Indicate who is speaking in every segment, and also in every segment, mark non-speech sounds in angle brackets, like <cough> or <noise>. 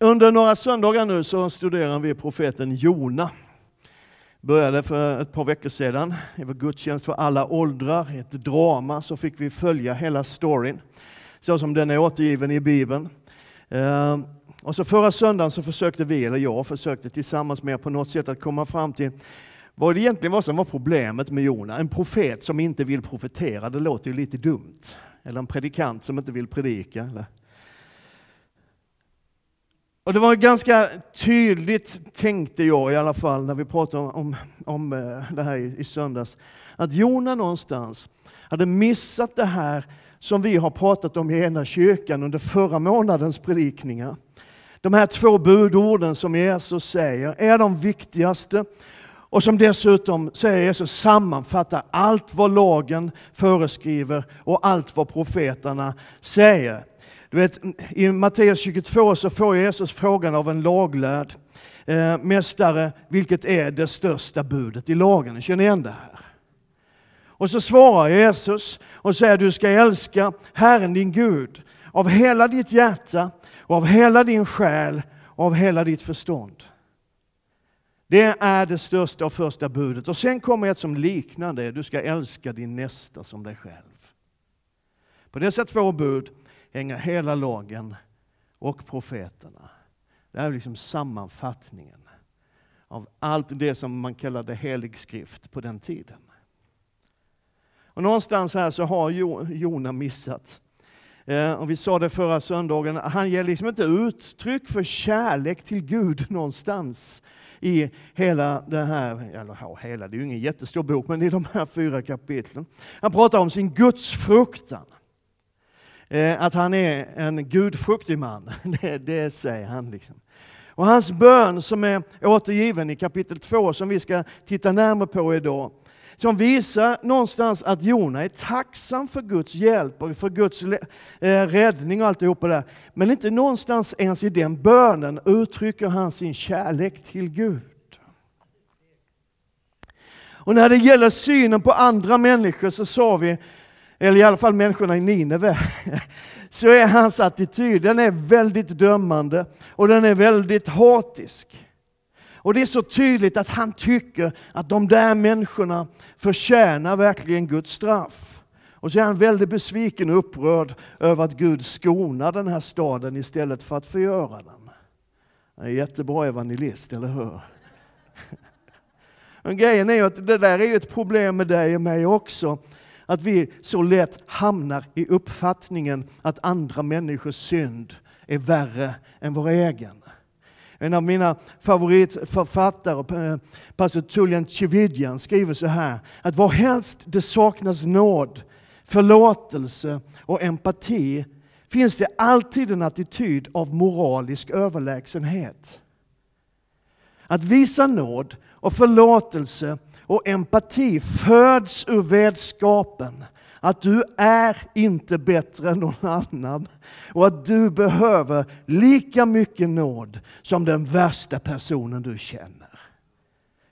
Speaker 1: Under några söndagar nu så studerar vi profeten Jona. Började för ett par veckor sedan. Det var gudstjänst för alla åldrar, ett drama, så fick vi följa hela storyn, så som den är återgiven i Bibeln. Eh, och så förra söndagen så försökte vi, eller jag försökte tillsammans med er på något sätt att komma fram till vad det egentligen var som var problemet med Jona. En profet som inte vill profetera, det låter ju lite dumt. Eller en predikant som inte vill predika. Eller? Och det var ganska tydligt, tänkte jag i alla fall, när vi pratade om, om om eh, det här i, i söndags, att Jona någonstans hade missat det här som vi har pratat om i ena kyrkan under förra månadens predikningar. De här två budorden som Jesus säger är de viktigaste och som dessutom, säger Jesus, sammanfattar allt vad lagen föreskriver och allt vad profeterna säger. Du vet, I Matteus 22 så får Jesus frågan av en laglärd eh, mästare, vilket är det största budet i lagen? Känner ni igen det här? Och så svarar Jesus och säger du ska älska Herren din Gud av hela ditt hjärta, och av hela din själ och av hela ditt förstånd. Det är det största och första budet. Och sen kommer ett som liknar det, du ska älska din nästa som dig själv. På dessa två bud hänger hela lagen och profeterna. Det här är liksom sammanfattningen av allt det som man kallade helig skrift på den tiden. Och någonstans här så har Jona missat. Eh, och vi sa det förra söndagen, han ger liksom inte uttryck för kärlek till Gud <laughs> någonstans i hela det här, eller hela, det är ju ingen jättestor bok, men i de här fyra kapitlen. Han pratar om sin gudsfruktan. Eh, att han är en gudfruktig man, <laughs> det, det säger han. liksom. Och hans bön som är återgiven i kapitel 2, som vi ska titta närmare på idag, som visar någonstans att Jona är tacksam för Guds hjälp och för Guds eh, räddning och alltihopa där. Men inte någonstans ens i den bönen uttrycker han sin kärlek till Gud. Och när det gäller synen på andra människor så sa vi, eller i alla fall människorna i Nineve, <laughs> så är hans attityd den är väldigt dömande och den är väldigt hatisk. Och det är så tydligt att han tycker att de där människorna förtjänar verkligen Guds straff. Och så är han väldigt besviken och upprörd över att Gud skonar den här staden istället för att förgöra den. Han är en jättebra evangelist, eller hur? <laughs> Men grejen är ju att det där är ett problem med dig och mig också. Att vi så lätt hamnar i uppfattningen att andra människors synd är värre än vår egen. En av mina favoritförfattare, eh, pastor Tullian Tchividjian, skriver så här att varhelst det saknas nåd, förlåtelse och empati finns det alltid en attityd av moralisk överlägsenhet. Att visa nåd och förlåtelse och empati föds ur vetskapen att du är inte bättre än någon annan och att du behöver lika mycket nåd som den värsta personen du känner.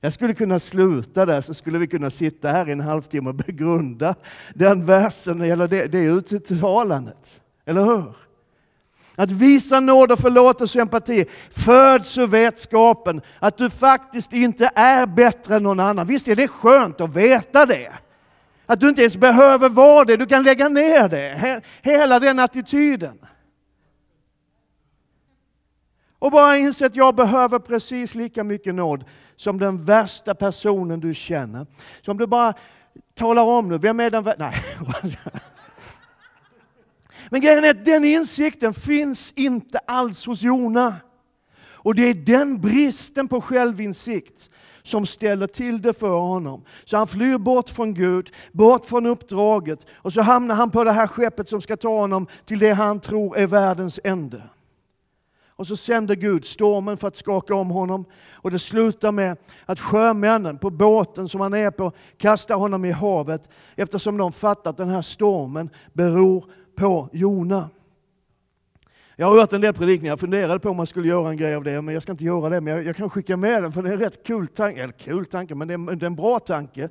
Speaker 1: Jag skulle kunna sluta där, så skulle vi kunna sitta här i en halvtimme och begrunda den versen, eller det, det uttalandet. Eller hur? Att visa nåd och förlåtelse och empati föds ur vetskapen att du faktiskt inte är bättre än någon annan. Visst är det skönt att veta det? Att du inte ens behöver vara det, du kan lägga ner det. Hela den attityden. Och bara inse att jag behöver precis lika mycket nåd som den värsta personen du känner. Så om du bara talar om nu, vem är den värsta? Nej. <laughs> Men grejen är att den insikten finns inte alls hos Jona. Och det är den bristen på självinsikt som ställer till det för honom. Så han flyr bort från Gud, bort från uppdraget och så hamnar han på det här skeppet som ska ta honom till det han tror är världens ände. Och så sänder Gud stormen för att skaka om honom. Och det slutar med att sjömännen på båten som han är på kastar honom i havet eftersom de fattar att den här stormen beror på Jona. Jag har hört en del predikningar, jag funderade på om man skulle göra en grej av det, men jag ska inte göra det. Men jag, jag kan skicka med den, för det är en rätt kul tanke. Eller kul tanke, men det är, det är en bra tanke.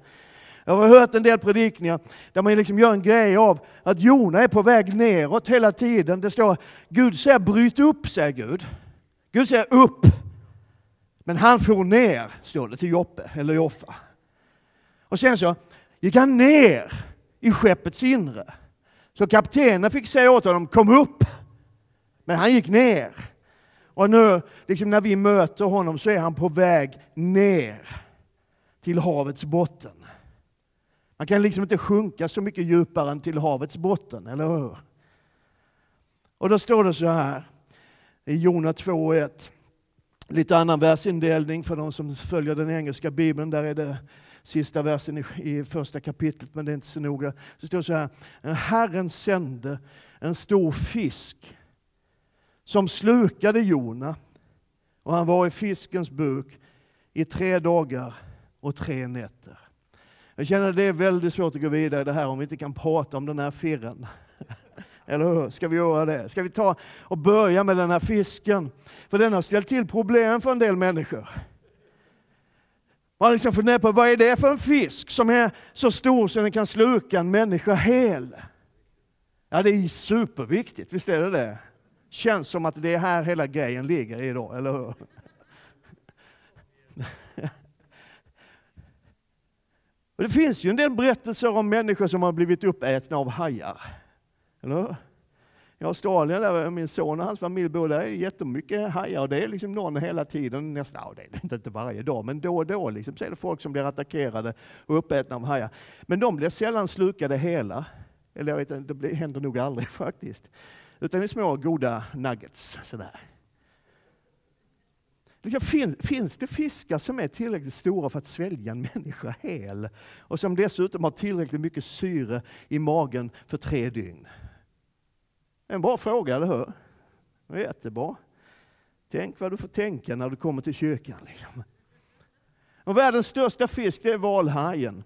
Speaker 1: Jag har hört en del predikningar där man liksom gör en grej av att Jona är på väg neråt hela tiden. Det står Gud säger bryt upp, säger Gud. Gud säger upp. Men han for ner, står det, till Joppe, eller Joffa. Och sen så gick han ner i skeppets inre. Så kaptenen fick säga åt honom, kom upp! Men han gick ner. Och nu, liksom när vi möter honom, så är han på väg ner till havets botten. Man kan liksom inte sjunka så mycket djupare än till havets botten, eller hur? Och då står det så här i Jona 2.1. Lite annan versindelning för de som följer den engelska bibeln. Där är det sista versen i, i första kapitlet, men det är inte så noga. Det står så här. Herren sände en stor fisk som slukade Jona och han var i fiskens buk i tre dagar och tre nätter. Jag känner att det är väldigt svårt att gå vidare i det här om vi inte kan prata om den här firren. <laughs> Eller hur? Ska vi göra det? Ska vi ta och börja med den här fisken? För den har ställt till problem för en del människor. Man liksom funderar på vad är det för en fisk som är så stor så den kan sluka en människa hel? Ja, det är superviktigt, visst är det det? Känns som att det är här hela grejen ligger idag, eller hur? <laughs> Och det finns ju en del berättelser om människor som har blivit uppätna av hajar. Eller hur? I Australien, där eh, min son och hans familj bor, där är det jättemycket hajar och det är liksom någon hela tiden, nästan, ja, det är inte varje dag, men då och då liksom, så är det folk som blir attackerade och uppätna av hajar. Men de blir sällan slukade hela. Eller jag vet inte, det händer nog aldrig <laughs> faktiskt. Utan i små goda nuggets. Sådär. Finns, finns det fiskar som är tillräckligt stora för att svälja en människa hel? Och som dessutom har tillräckligt mycket syre i magen för tre dygn? En bra fråga, eller hur? Jättebra. Tänk vad du får tänka när du kommer till kyrkan. Liksom. Och världens största fisk det är valhajen.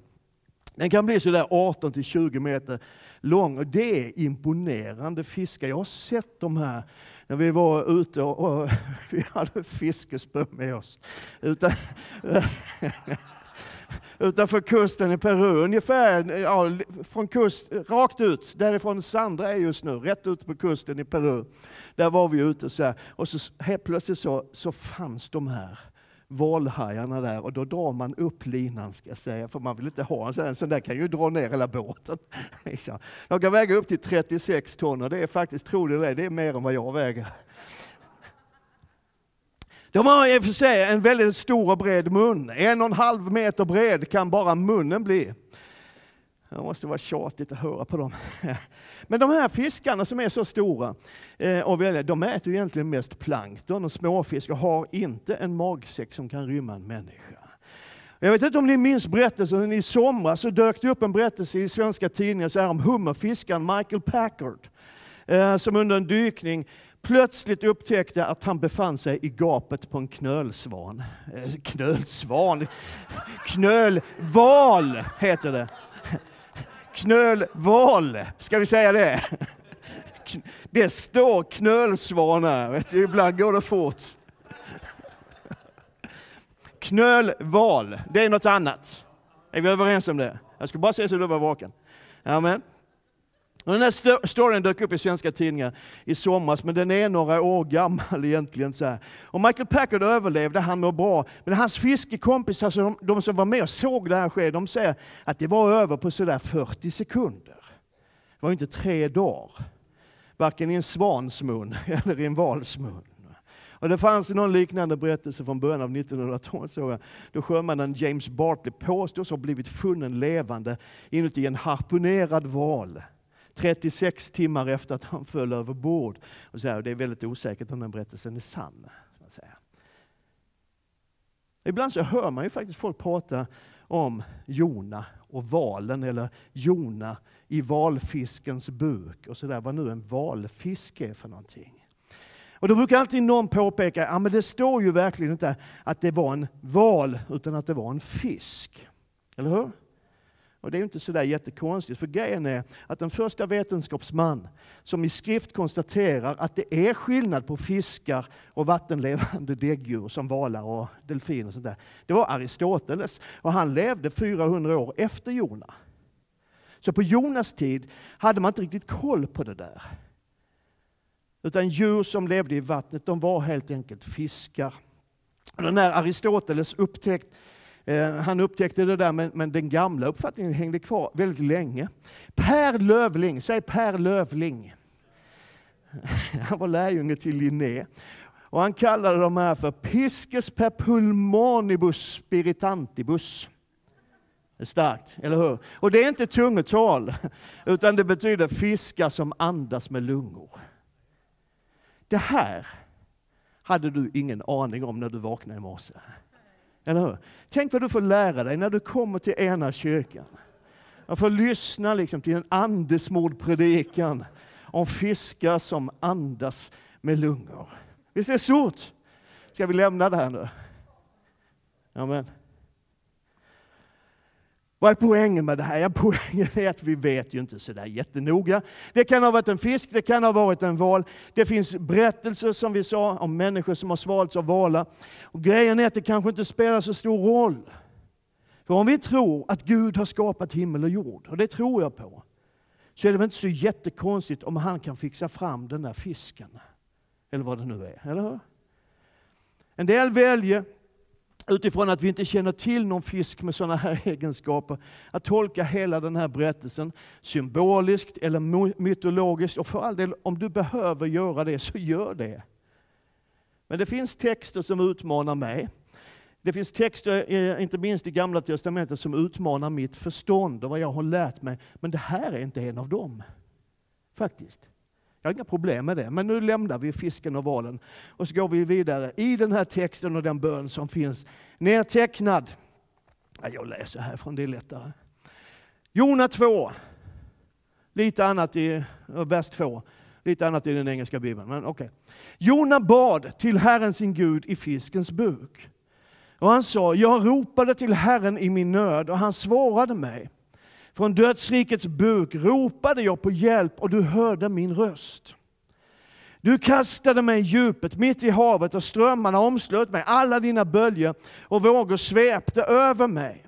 Speaker 1: Den kan bli sådär 18 till 20 meter lång och det är imponerande fiskar. Jag har sett de här när vi var ute och, och <laughs> vi hade fiskespö med oss. Utan, <laughs> utanför kusten i Peru, ungefär ja, från kust, rakt ut, därifrån Sandra är just nu, rätt ut på kusten i Peru. Där var vi ute så här. och så helt plötsligt så, så fanns de här valhajarna där och då drar man upp linan ska jag säga, för man vill inte ha en sån, en sån där kan ju dra ner hela båten. <laughs> Liksom. De kan väga upp till 36 ton och det är faktiskt, tror det, det är mer än vad jag väger. De har i och för sig en väldigt stor och bred mun. En och en halv meter bred kan bara munnen bli. Det måste vara tjatigt att höra på dem. <laughs> Men de här fiskarna som är så stora, eh, och och de äter egentligen mest plankton och småfisk och har inte en magsäck som kan rymma en människa. Jag vet inte om ni minns berättelsen, i somras så dök det upp en berättelse i svenska tidningar så här om hummerfiskaren Michael Packard, eh, som under en dykning plötsligt upptäckte att han befann sig i gapet på en knölsvan. Eh, knölsvan? Knölval heter det. Knölval, ska vi säga det? Det står knölsvanar, vet du, ibland går det fort. Knölval, det är något annat. Är vi överens om det? Jag ska bara se så du var vaken. Amen. Och den här storyn dök upp i svenska tidningar i somras, men den är några år gammal <laughs> egentligen. Så här. Och Michael Packard överlevde, han mår bra. Men hans fiskekompisar, alltså de, de som var med och såg det här ske, de säger att det var över på sådär 40 sekunder. Det var inte tre dagar. Varken i en svans mun <laughs> eller i en vals mun. Och det fanns någon liknande berättelse från början av 1900-talet, då sjömannen James Bartley påstås ha blivit funnen levande inuti en harpunerad val. 36 timmar efter att han föll över bord. Och så här, och det är väldigt osäkert om den berättelsen är sann. Säga. Ibland så hör man ju faktiskt folk prata om Jona och valen, eller Jona i valfiskens buk, och så där, vad nu en valfisk är för någonting. Och då brukar alltid någon påpeka, ja men det står ju verkligen inte att det var en val, utan att det var en fisk. Eller hur? Och det är inte sådär jättekonstigt, för grejen är att den första vetenskapsman som i skrift konstaterar att det är skillnad på fiskar och vattenlevande däggdjur som valar och delfiner och sånt där, det var Aristoteles. Och han levde 400 år efter Jona. Så på Jonas tid hade man inte riktigt koll på det där. Utan djur som levde i vattnet, de var helt enkelt fiskar. Den här Aristoteles upptäckt, eh, han upptäckte det där, men, men, den gamla uppfattningen hängde kvar väldigt länge. Per Lövling, säg Per Lövling. <laughs> Han var lärjunge till Linné. Och han kallade de här för Pisces per pulmonibus spiritantibus. Det är starkt, eller hur? Och det är inte tungotal, <laughs> utan det betyder fiskar som andas med lungor. Det här hade du ingen aning om när du vaknade i morse. Eller hur? Tänk vad du får lära dig när du kommer till ena kyrkan. Jag får lyssna liksom till en andesmord predikan om fiskar som andas med lungor. Visst är det stort? Ska vi lämna det här nu? Amen. Vad är poängen med det här? Ja, <laughs> poängen är att vi vet ju inte så där jättenoga. Det kan ha varit en fisk, det kan ha varit en val. Det finns berättelser som vi sa om människor som har svalts av valar. Och grejen är att det kanske inte spelar så stor roll. För om vi tror att Gud har skapat himmel och jord, och det tror jag på, så är det väl inte så jättekonstigt om han kan fixa fram den där fisken. Eller vad det nu är, eller hur? En del väljer utifrån att vi inte känner till någon fisk med sådana här <laughs> egenskaper, att tolka hela den här berättelsen symboliskt eller mytologiskt. Och för all del, om du behöver göra det, så gör det. Men det finns texter som utmanar mig. Det finns texter, eh, inte minst i Gamla Testamentet, som utmanar mitt förstånd och vad jag har lärt mig. Men det här är inte en av dem. Faktiskt. Jag har inga problem med det. Men nu lämnar vi fisken och valen och så går vi vidare i den här texten och den bön som finns nedtecknad. Jag läser härifrån, det är lättare. Jona 2, lite annat i eh, vers 2, lite annat i den engelska bibeln. Men okay. Jona bad till Herren sin Gud i fiskens buk. Och han sa, jag ropade till Herren i min nöd och han svarade mig. Från dödsrikets buk ropade jag på hjälp och du hörde min röst. Du kastade mig i djupet, mitt i havet och strömmarna omslöt mig. Alla dina böljor och vågor svepte över mig.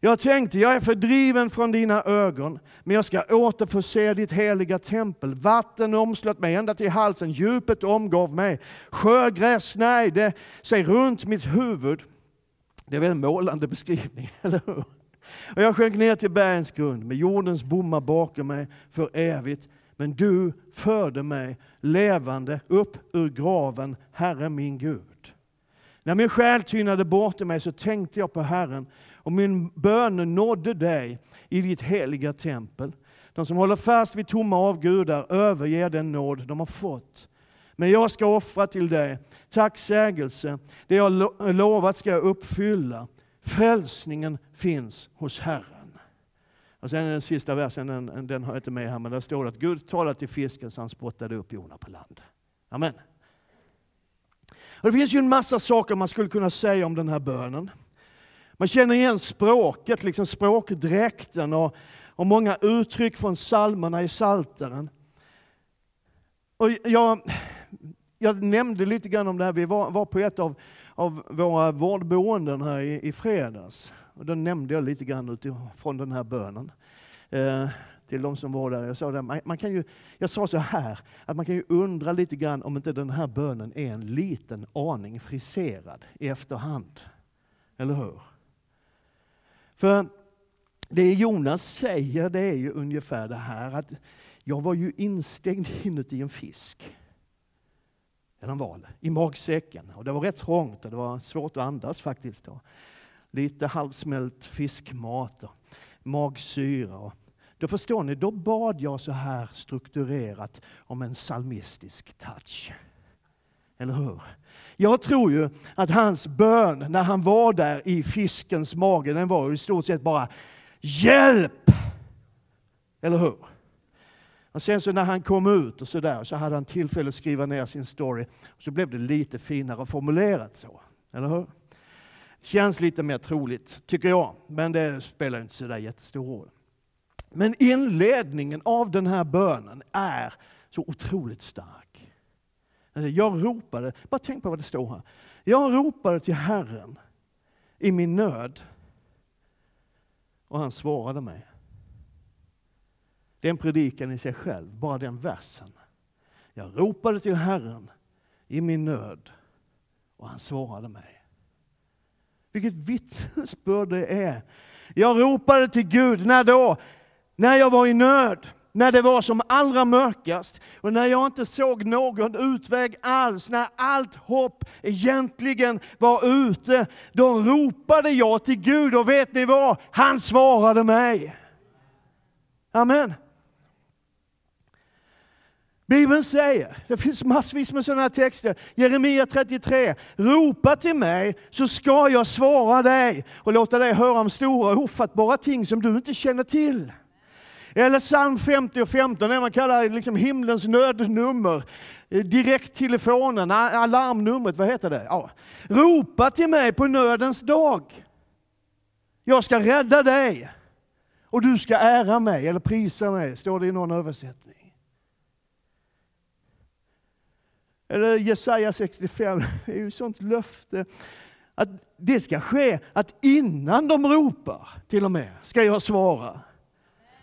Speaker 1: Jag tänkte, jag är fördriven från dina ögon, men jag ska återförse se ditt heliga tempel. Vatten omslöt mig ända till halsen, djupet omgav mig. Sjögräs snärjde sig runt mitt huvud. Det är väl en målande beskrivning, <laughs> eller hur? Och jag sjönk ner till bergens grund med jordens bommar bakom mig för evigt. Men du förde mig levande upp ur graven, Herre min Gud. När min själ tynade bort i mig så tänkte jag på Herren och min bön nådde dig i ditt heliga tempel. De som håller fast vid tomma avgudar överger den nåd de har fått. Men jag ska offra till dig tacksägelse. Det jag lovat ska jag uppfylla. Frälsningen finns hos Herren. Och sen den sista versen, den, den har jag inte med här, men där står det att Gud talade till fisken så han spottade upp Jona på land. Amen. Och det finns ju en massa saker man skulle kunna säga om den här bönen. Man känner igen språket, liksom språkdräkten och, och många uttryck från psalmerna i Salteren. Och jag, jag nämnde lite grann om det här, vi var, var på ett av av våra vårdboenden här i, i fredags. Och då nämnde jag lite grann utifrån den här bönen. Eh, till de som var där. Jag sa, det, man, man, kan ju, jag sa så här, att man kan ju undra lite grann om inte den här bönen är en liten aning friserad i efterhand. Eller hur? För det Jonas säger det är ju ungefär det här att jag var ju instängd <laughs> inuti en fisk eller en val, i magsäcken. Och det var rätt trångt och det var svårt att andas faktiskt. Då. lite halvsmält fiskmat och magsyra. Och då förstår ni, då bad jag så här strukturerat om en psalmistisk touch. Eller hur? Jag tror ju att hans bön när han var där i fiskens mage, den var i stort sett bara Hjälp! Eller hur? Och sen så när han kom ut och så där, så hade han tillfälle att skriva ner sin story. Och så blev det lite finare formulerat så. Eller hur? Känns lite mer troligt, tycker jag. Men det spelar inte så där jättestor roll. Men inledningen av den här bönen är så otroligt stark. Eh, jag ropade, bara tänk på vad det står här. Jag ropade till Herren i min nöd och han svarade mig. Det är en predikan i sig själv, bara den versen. Jag ropade till Herren i min nöd och han svarade mig. Vilket vittnesbörd det är. Jag ropade till Gud, när då? När jag var i nöd när det var som allra mörkast och när jag inte såg någon utväg alls, när allt hopp egentligen var ute, då ropade jag till Gud och vet ni vad? Han svarade mig. Amen. Bibeln säger, det finns massvis med sådana här texter, Jeremia 33, ropa till mig så ska jag svara dig och låta dig höra om stora ofattbara ting som du inte känner till. Eller psalm 50 och 15, det man kallar liksom himlens nödnummer. Eh, direkttelefonen, alarmnumret, vad heter det? Ja. Ropa till mig på nödens dag. Jag ska rädda dig och du ska ära mig eller prisa mig, står det i någon översättning. Eller Jesaja 65, det är ju sånt löfte att det ska ske att innan de ropar, till och med, ska jag svara.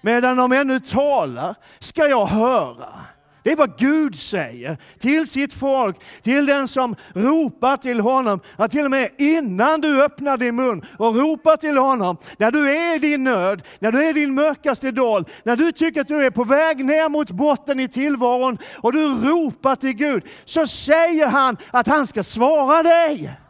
Speaker 1: Medan de ännu talar ska jag höra. Det är vad Gud säger till sitt folk, till den som ropar till honom. Att till och med innan du öppnar din mun och ropar till honom, när du är i din nöd, när du är i din mörkaste dal, när du tycker att du är på väg ner mot botten i tillvaron och du ropar till Gud, så säger han att han ska svara dig.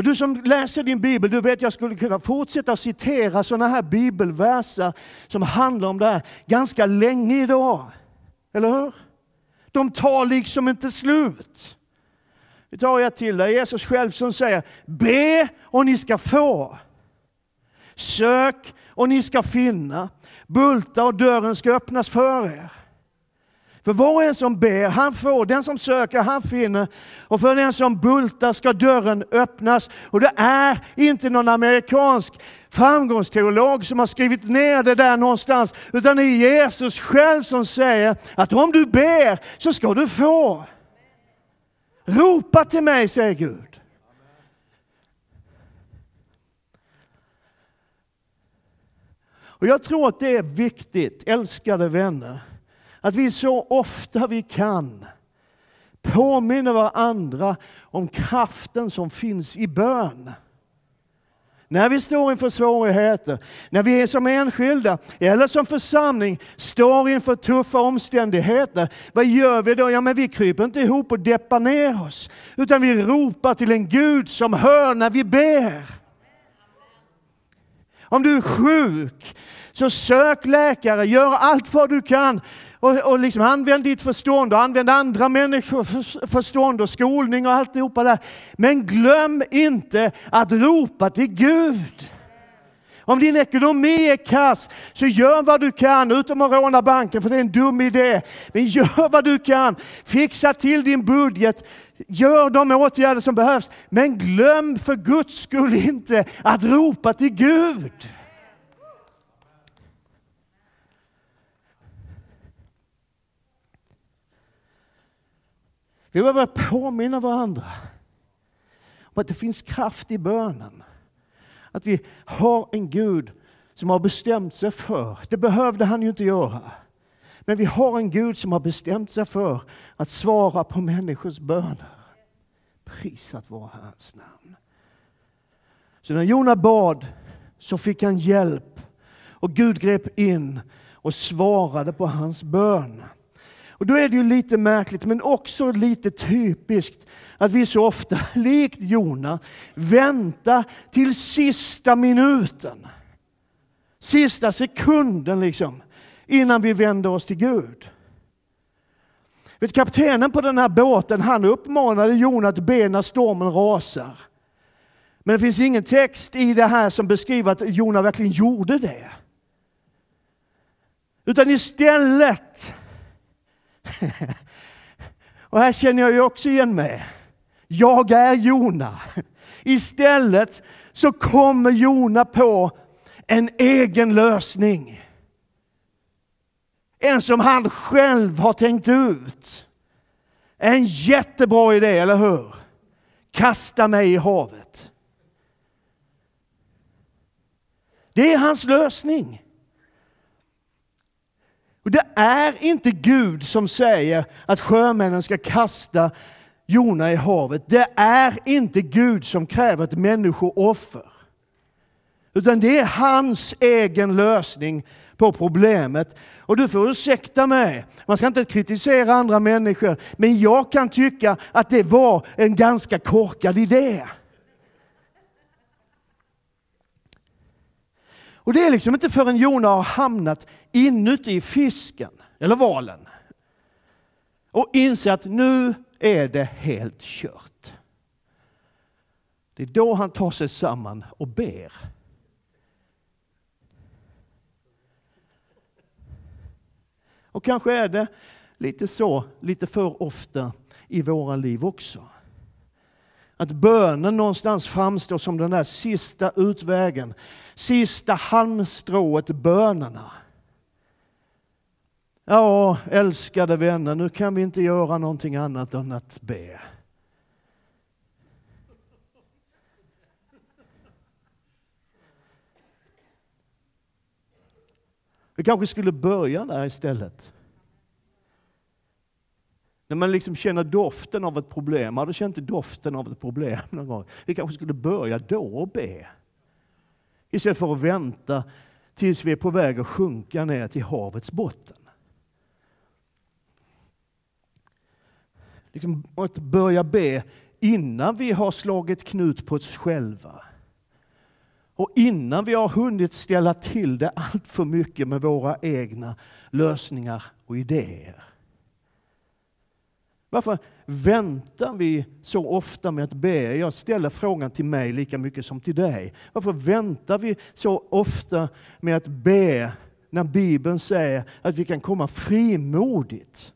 Speaker 1: Och du som läser din bibel, du vet att jag skulle kunna fortsätta citera sådana här bibelverser som handlar om det här ganska länge idag. Eller hur? De tar liksom inte slut. Vi tar ett till där Jesus själv som säger, be och ni ska få. Sök och ni ska finna. Bulta och dörren ska öppnas för er. För var och en som ber, han får. Den som söker, han finner. Och för den som bultar ska dörren öppnas. Och det är inte någon amerikansk framgångsteolog som har skrivit ner det där någonstans, utan det är Jesus själv som säger att om du ber så ska du få. Ropa till mig, säger Gud. Och jag tror att det är viktigt, älskade vänner, att vi så ofta vi kan påminner varandra om kraften som finns i bön. När vi står inför svårigheter, när vi är som enskilda eller som församling står inför tuffa omständigheter, vad gör vi då? Ja, men vi kryper inte ihop och deppar ner oss, utan vi ropar till en Gud som hör när vi ber. Om du är sjuk, så sök läkare, gör allt vad du kan och, och liksom använd ditt förstånd och använd andra människors förstånd och skolning och alltihopa där. Men glöm inte att ropa till Gud. Om din ekonomi är kass, så gör vad du kan, utom att råna banken, för det är en dum idé. Men gör vad du kan, fixa till din budget, gör de åtgärder som behövs. Men glöm för Guds skull inte att ropa till Gud. Vi behöver påminna varandra om att det finns kraft i bönen. Att vi har en Gud som har bestämt sig för, det behövde han ju inte göra, men vi har en Gud som har bestämt sig för att svara på människors böner. Prisat vara hans namn. Så när Jona bad så fick han hjälp och Gud grep in och svarade på hans bön. Och då är det ju lite märkligt, men också lite typiskt, att vi så ofta, <laughs> likt Jona, väntar till sista minuten. Sista sekunden liksom, innan vi vänder oss till Gud. Vet, kaptenen på den här båten han uppmanade Jona att be när stormen rasar. Men det finns ingen text i det här som beskriver att Jona verkligen gjorde det. Utan istället <laughs> Och här känner jag ju också igen mig. Jag är Jona. Istället så kommer Jona på en egen lösning. En som han själv har tänkt ut. En jättebra idé, eller hur? Kasta mig i havet. Det är hans lösning. Och Det är inte Gud som säger att sjömännen ska kasta Jona i havet. Det är inte Gud som kräver ett människooffer. Utan det är hans egen lösning på problemet. Och du får ursäkta mig, man ska inte kritisera andra människor, men jag kan tycka att det var en ganska korkad idé. Och det är liksom inte förrän Jona har hamnat inuti fisken, eller valen, och inser att nu är det helt kört. Det är då han tar sig samman och ber. Och kanske är det lite så, lite för ofta i våra liv också. Att bönen någonstans framstår som den där sista utvägen, sista halmstrået, bönerna. Ja, älskade vänner, nu kan vi inte göra någonting annat än att be. Vi kanske skulle börja där istället. När man liksom känner doften av ett problem. Har du känt doften av ett problem någon gång? Vi kanske skulle börja då och be. Istället för att vänta tills vi är på väg att sjunka ner till havets botten. Liksom att börja be innan vi har slagit knut på oss själva. Och innan vi har hunnit ställa till det allt för mycket med våra egna lösningar och idéer. Varför väntar vi så ofta med att be? Jag ställer frågan till mig lika mycket som till dig. Varför väntar vi så ofta med att be när Bibeln säger att vi kan komma frimodigt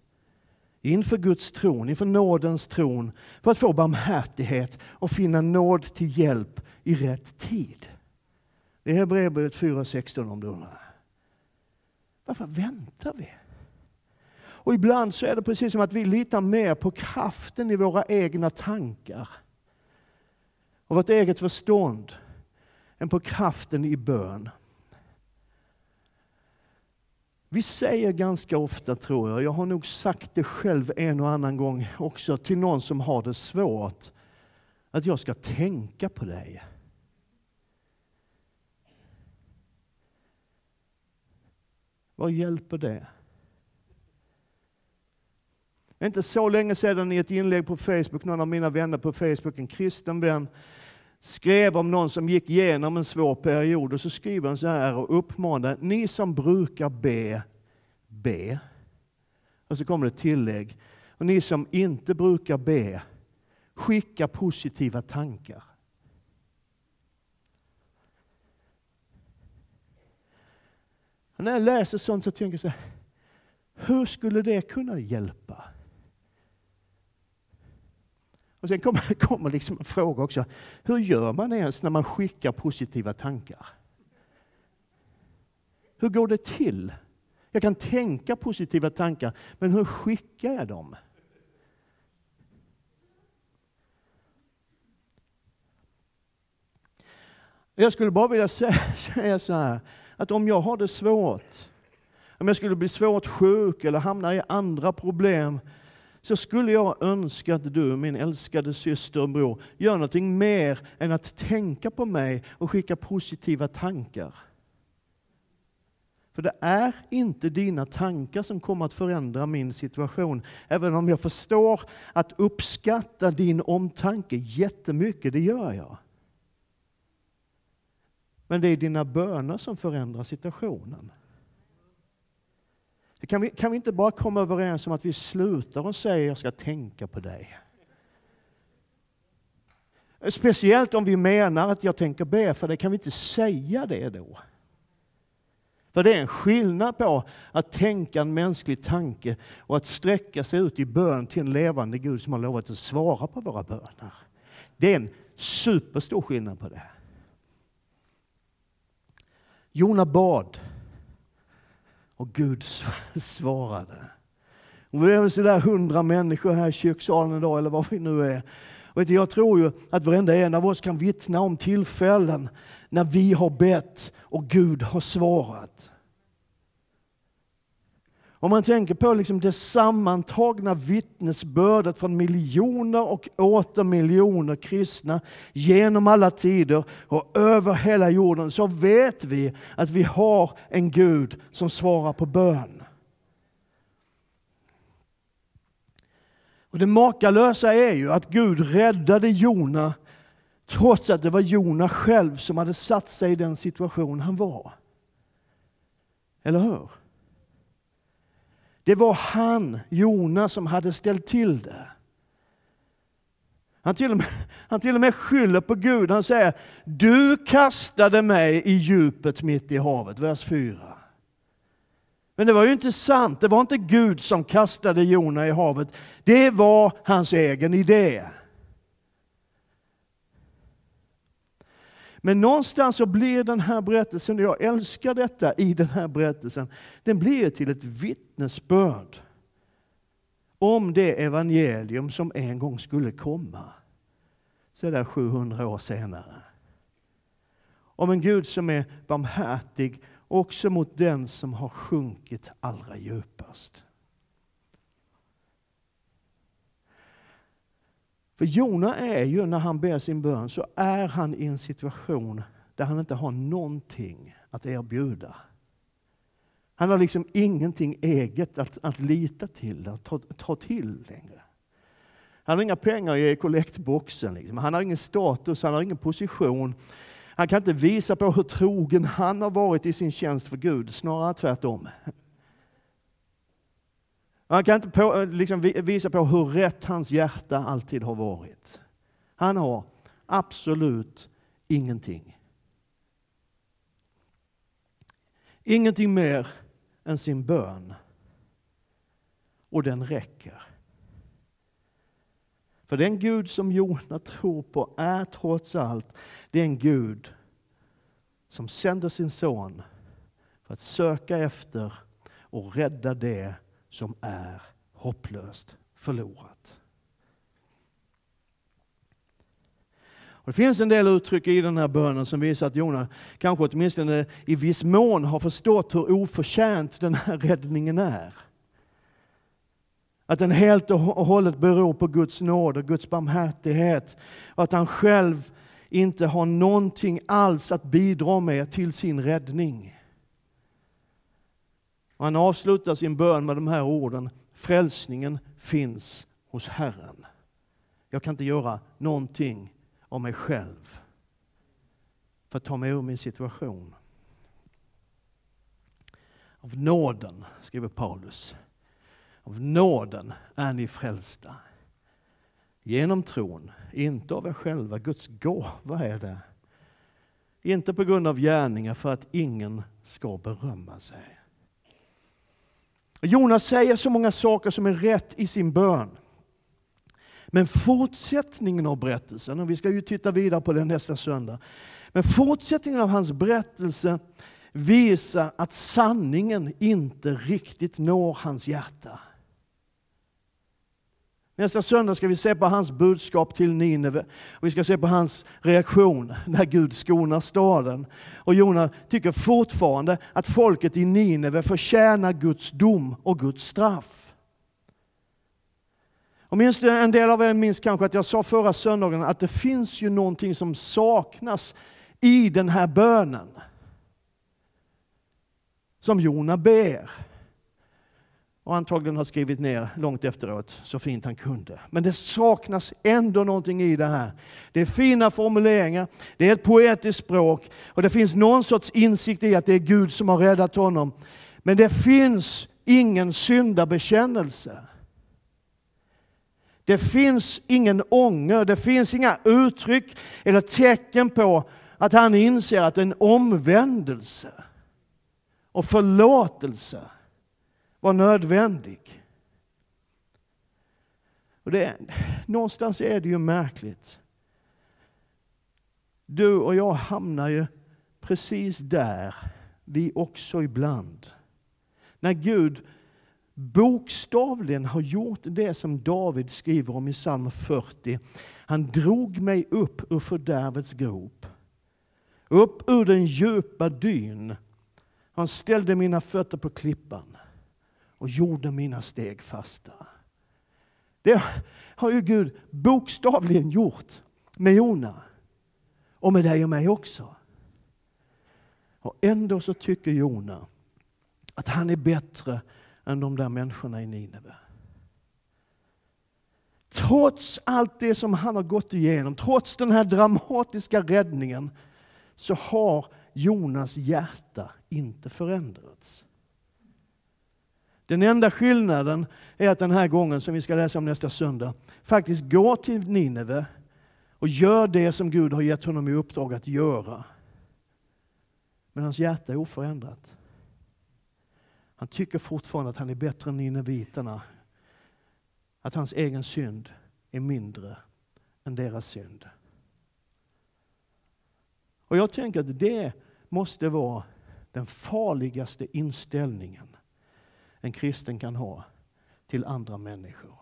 Speaker 1: inför Guds tron, inför nådens tron, för att få barmhärtighet och finna nåd till hjälp i rätt tid? Det är Hebreerbrevet 4.16 om du undrar. Varför väntar vi? Och ibland så är det precis som att vi litar mer på kraften i våra egna tankar och vårt eget förstånd än på kraften i bön. Vi säger ganska ofta, tror jag, jag har nog sagt det själv en och annan gång också till någon som har det svårt, att jag ska tänka på dig. Vad hjälper det? Det inte så länge sedan i ett inlägg på Facebook, någon av mina vänner på Facebook, en kristen vän, skrev om någon som gick igenom en svår period och så skriver han så här och uppmanar, ni som brukar be, be. Och så kommer det tillägg, och ni som inte brukar be, skicka positiva tankar. när jag läser sånt så tänker jag så här, hur skulle det kunna hjälpa? Och sen kommer, <laughs> kommer liksom en fråga också. Hur gör man ens när man skickar positiva tankar? Hur går det till? Jag kan tänka positiva tankar, men hur skickar jag dem? Jag skulle bara vilja <laughs> säga så här, att om jag har det svårt, om jag skulle bli svårt sjuk eller hamna i andra problem, så skulle jag önska att du, min älskade syster och bror, gör någonting mer än att tänka på mig och skicka positiva tankar. För det är inte dina tankar som kommer att förändra min situation. Även om jag förstår att uppskatta din omtanke jättemycket, det gör jag. Men det är dina böner som förändrar situationen. Kan vi, kan vi inte bara komma överens om att vi slutar och säger jag ska tänka på dig? Speciellt om vi menar att jag tänker be för det, kan vi inte säga det då? För det är en skillnad på att tänka en mänsklig tanke och att sträcka sig ut i bön till en levande Gud som har lovat att svara på våra böner. Det är en superstor skillnad på det. Jona bad och Gud <laughs> svarade. Och vi är sådär hundra människor här i kyrksalen idag, eller var vi nu är. Och jag tror ju att varenda en av oss kan vittna om tillfällen när vi har bett och Gud har svarat. Om man tänker på liksom det sammantagna vittnesbördet från miljoner och åter miljoner kristna genom alla tider och över hela jorden så vet vi att vi har en Gud som svarar på bön. Och Det makalösa är ju att Gud räddade Jona trots att det var Jona själv som hade satt sig i den situation han var. Eller hur? Det var han, Jona, som hade ställt till det. Han till, och med, han till och med skyller på Gud. Han säger, du kastade mig i djupet mitt i havet, vers 4. Men det var ju inte sant. Det var inte Gud som kastade Jona i havet. Det var hans egen idé. Men någonstans så blir den här berättelsen, och jag älskar detta i den här berättelsen, den blir till ett vittnesbörd om det evangelium som en gång skulle komma. Så där 700 år senare. Om en Gud som är barmhärtig också mot den som har sjunkit allra djupast. För Jona är ju, när han ber sin bön, så är han i en situation där han inte har någonting att erbjuda. Han har liksom ingenting eget att, att lita till, att ta, ta till längre. Han har inga pengar i kollektboxen, liksom. han har ingen status, han har ingen position. Han kan inte visa på hur trogen han har varit i sin tjänst för Gud, snarare tvärtom. Man kan inte på, eh, liksom visa på hur rätt hans hjärta alltid har varit. Han har absolut ingenting. Ingenting mer än sin bön. Och den räcker. För den Gud som Jona tror på är trots allt den Gud som sänder sin son för att söka efter och rädda det som är hopplöst förlorat. Och det finns en del uttryck i den här bönen som visar att Jona kanske åtminstone i viss mån har förstått hur oförtjänt den här räddningen är. Att den helt och hållet beror på Guds nåd och Guds barmhärtighet. Och att han själv inte har någonting alls att bidra med till sin räddning. Och han avslutar sin bön med de här orden. Frälsningen finns hos Herren. Jag kan inte göra någonting av mig själv för att ta mig ur min situation. Av nåden, skriver Paulus, av nåden är ni frälsta. Genom tron, inte av er själva. Guds gåva är det. Inte på grund av gärningar för att ingen ska berömma sig. Jonas säger så många saker som är rätt i sin bön. Men fortsättningen av berättelsen, och vi ska ju titta vidare på den nästa söndag, men fortsättningen av hans berättelse visar att sanningen inte riktigt når hans hjärta. Nästa söndag ska vi se på hans budskap till Nineve. Och vi ska se på hans reaktion när Gud skonar staden. Och Jona tycker fortfarande att folket i Nineve förtjänar Guds dom och Guds straff. Och minst en del av er minns kanske att jag sa förra söndagen att det finns ju någonting som saknas i den här bönen. Som Jona ber och antagligen har skrivit ner långt efteråt så fint han kunde. Men det saknas ändå någonting i det här. Det är fina formuleringar, det är ett poetiskt språk och det finns någon sorts insikt i att det är Gud som har räddat honom. Men det finns ingen syndabekännelse. Det finns ingen ånger, det finns inga uttryck eller tecken på att han inser att en omvändelse och förlåtelse var nödvändig. Och det, någonstans är det ju märkligt. Du och jag hamnar ju precis där vi också ibland. När Gud bokstavligen har gjort det som David skriver om i psalm 40. Han drog mig upp ur fördärvets grop upp ur den djupa dyn. Han ställde mina fötter på klippan och gjorde mina steg fasta. Det har ju Gud bokstavligen gjort med Jona och med dig och mig också. Och ändå så tycker Jona att han är bättre än de där människorna i Nineve. Trots allt det som han har gått igenom, trots den här dramatiska räddningen, så har Jonas hjärta inte förändrats. Den enda skillnaden är att den här gången, som vi ska läsa om nästa söndag, faktiskt går till Nineve och gör det som Gud har gett honom i uppdrag att göra. Men hans hjärta är oförändrat. Han tycker fortfarande att han är bättre än nineviterna. Att hans egen synd är mindre än deras synd. Och jag tänker att det måste vara den farligaste inställningen en kristen kan ha till andra människor.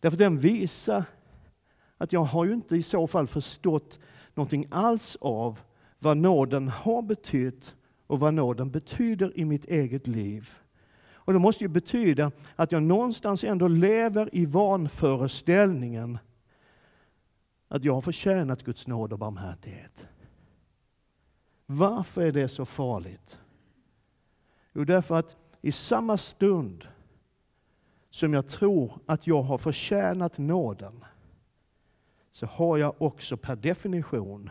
Speaker 1: Därför att den visar att jag har ju inte i så fall förstått någonting alls av vad nåden har betytt och vad nåden betyder i mitt eget liv. Och Det måste ju betyda att jag någonstans ändå lever i vanföreställningen att jag har förtjänat Guds nåd och barmhärtighet. Varför är det så farligt? Jo, därför att i samma stund som jag tror att jag har förtjänat nåden, så har jag också per definition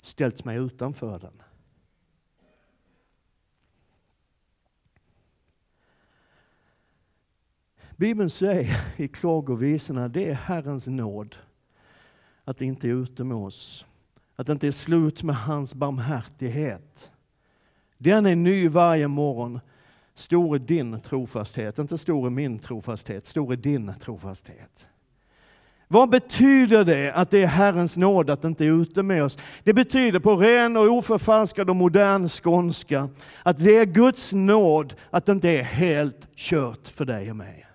Speaker 1: ställt mig utanför den. Bibeln säger i klagovisorna, det är Herrens nåd att det inte är ute med oss. Att det inte är slut med hans barmhärtighet. Den är ny varje morgon. Stor är din trofasthet, inte stor är min trofasthet, stor är din trofasthet. Vad betyder det att det är Herrens nåd att inte är ute med oss? Det betyder på ren och oförfalskad och modern skånska att det är Guds nåd att det inte är helt kört för dig och mig.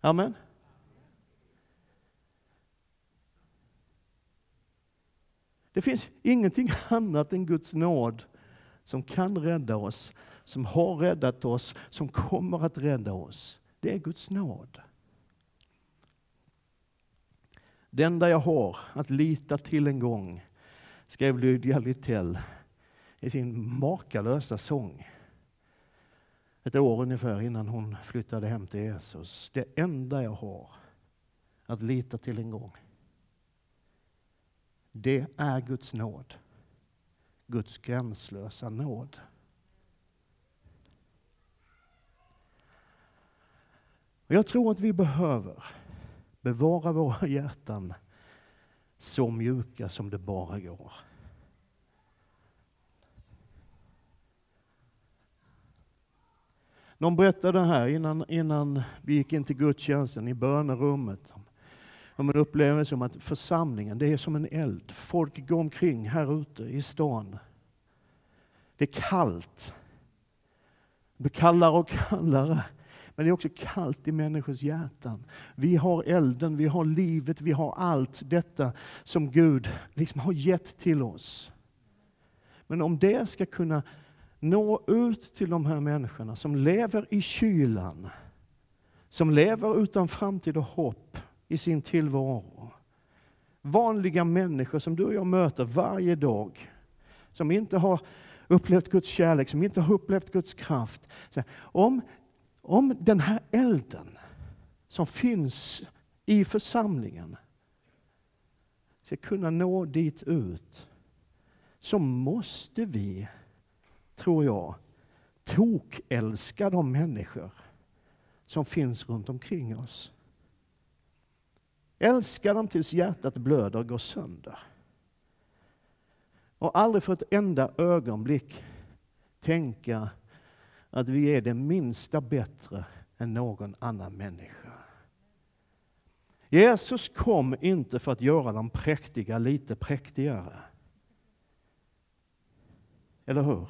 Speaker 1: Amen. Det finns ingenting <laughs> annat än Guds nåd som kan rädda oss, som har räddat oss, som kommer att rädda oss. Det är Guds nåd. Det enda jag har att lita till en gång, skrev Lydia Littell i sin makalösa sång. Ett år ungefär innan hon flyttade hem till Jesus. Det enda jag har att lita till en gång, det är Guds nåd. Guds gränslösa nåd. Och jag tror att vi behöver bevara våra hjärtan så mjuka som det bara går. Någon berättade här innan, innan vi gick in till gudstjänsten i bönerummet om en upplevelse om att församlingen, det är som en eld. Folk går omkring här ute i stan. Det är kallt. Det blir kallare och kallare. Men det är också kallt i människors hjärtan. Vi har elden, vi har livet, vi har allt detta som Gud liksom har gett till oss. Men om det ska kunna nå ut till de här människorna som lever i kylan, som lever utan framtid och hopp i sin tillvaro. Vanliga människor som du och jag möter varje dag, som inte har upplevt Guds kärlek, som inte har upplevt Guds kraft. Om, om den här elden som finns i församlingen ska kunna nå dit ut, så måste vi, tror jag, tokälska de människor som finns runt omkring oss. Älska dem tills hjärtat blöder och går sönder. Och aldrig för ett enda ögonblick tänka att vi är det minsta bättre än någon annan människa. Jesus kom inte för att göra de präktiga lite präktigare. Eller hur?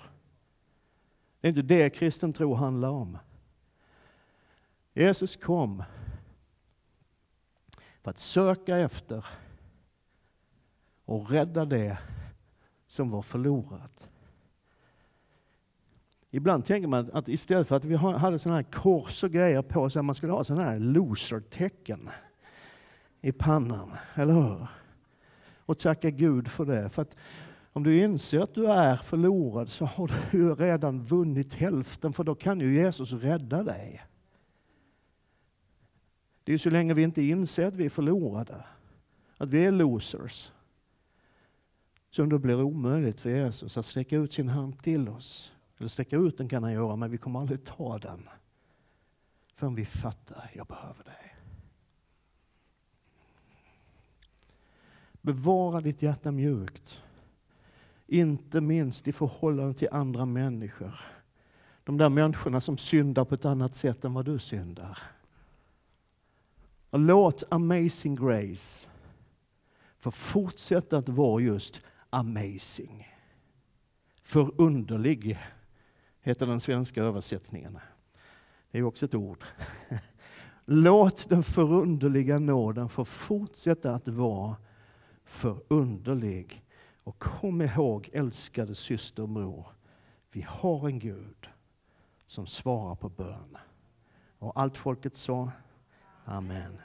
Speaker 1: Det är inte det kristen tro handlar om. Jesus kom för att söka efter och rädda det som var förlorat. Ibland tänker man att istället för att vi hade sådana här kors och grejer på så man skulle ha sådana här loser-tecken i pannan, eller hur? Och tacka Gud för det. För att om du inser att du är förlorad så har du ju redan vunnit hälften, för då kan ju Jesus rädda dig. Det är så länge vi inte inser att vi är förlorade, att vi är losers, som det blir omöjligt för Jesus att sträcka ut sin hand till oss. Eller sträcka ut den kan han göra, men vi kommer aldrig ta den förrän vi fattar, jag behöver dig. Bevara ditt hjärta mjukt. Inte minst i förhållande till andra människor. De där människorna som syndar på ett annat sätt än vad du syndar. Och låt Amazing Grace få fortsätta att vara just amazing. Förunderlig heter den svenska översättningen. Det är också ett ord. <laughs> Låt den förunderliga nåden få fortsätta att vara förunderlig. Och kom ihåg, älskade syster och bror, vi har en Gud som svarar på bön. Och allt folket sa Amen.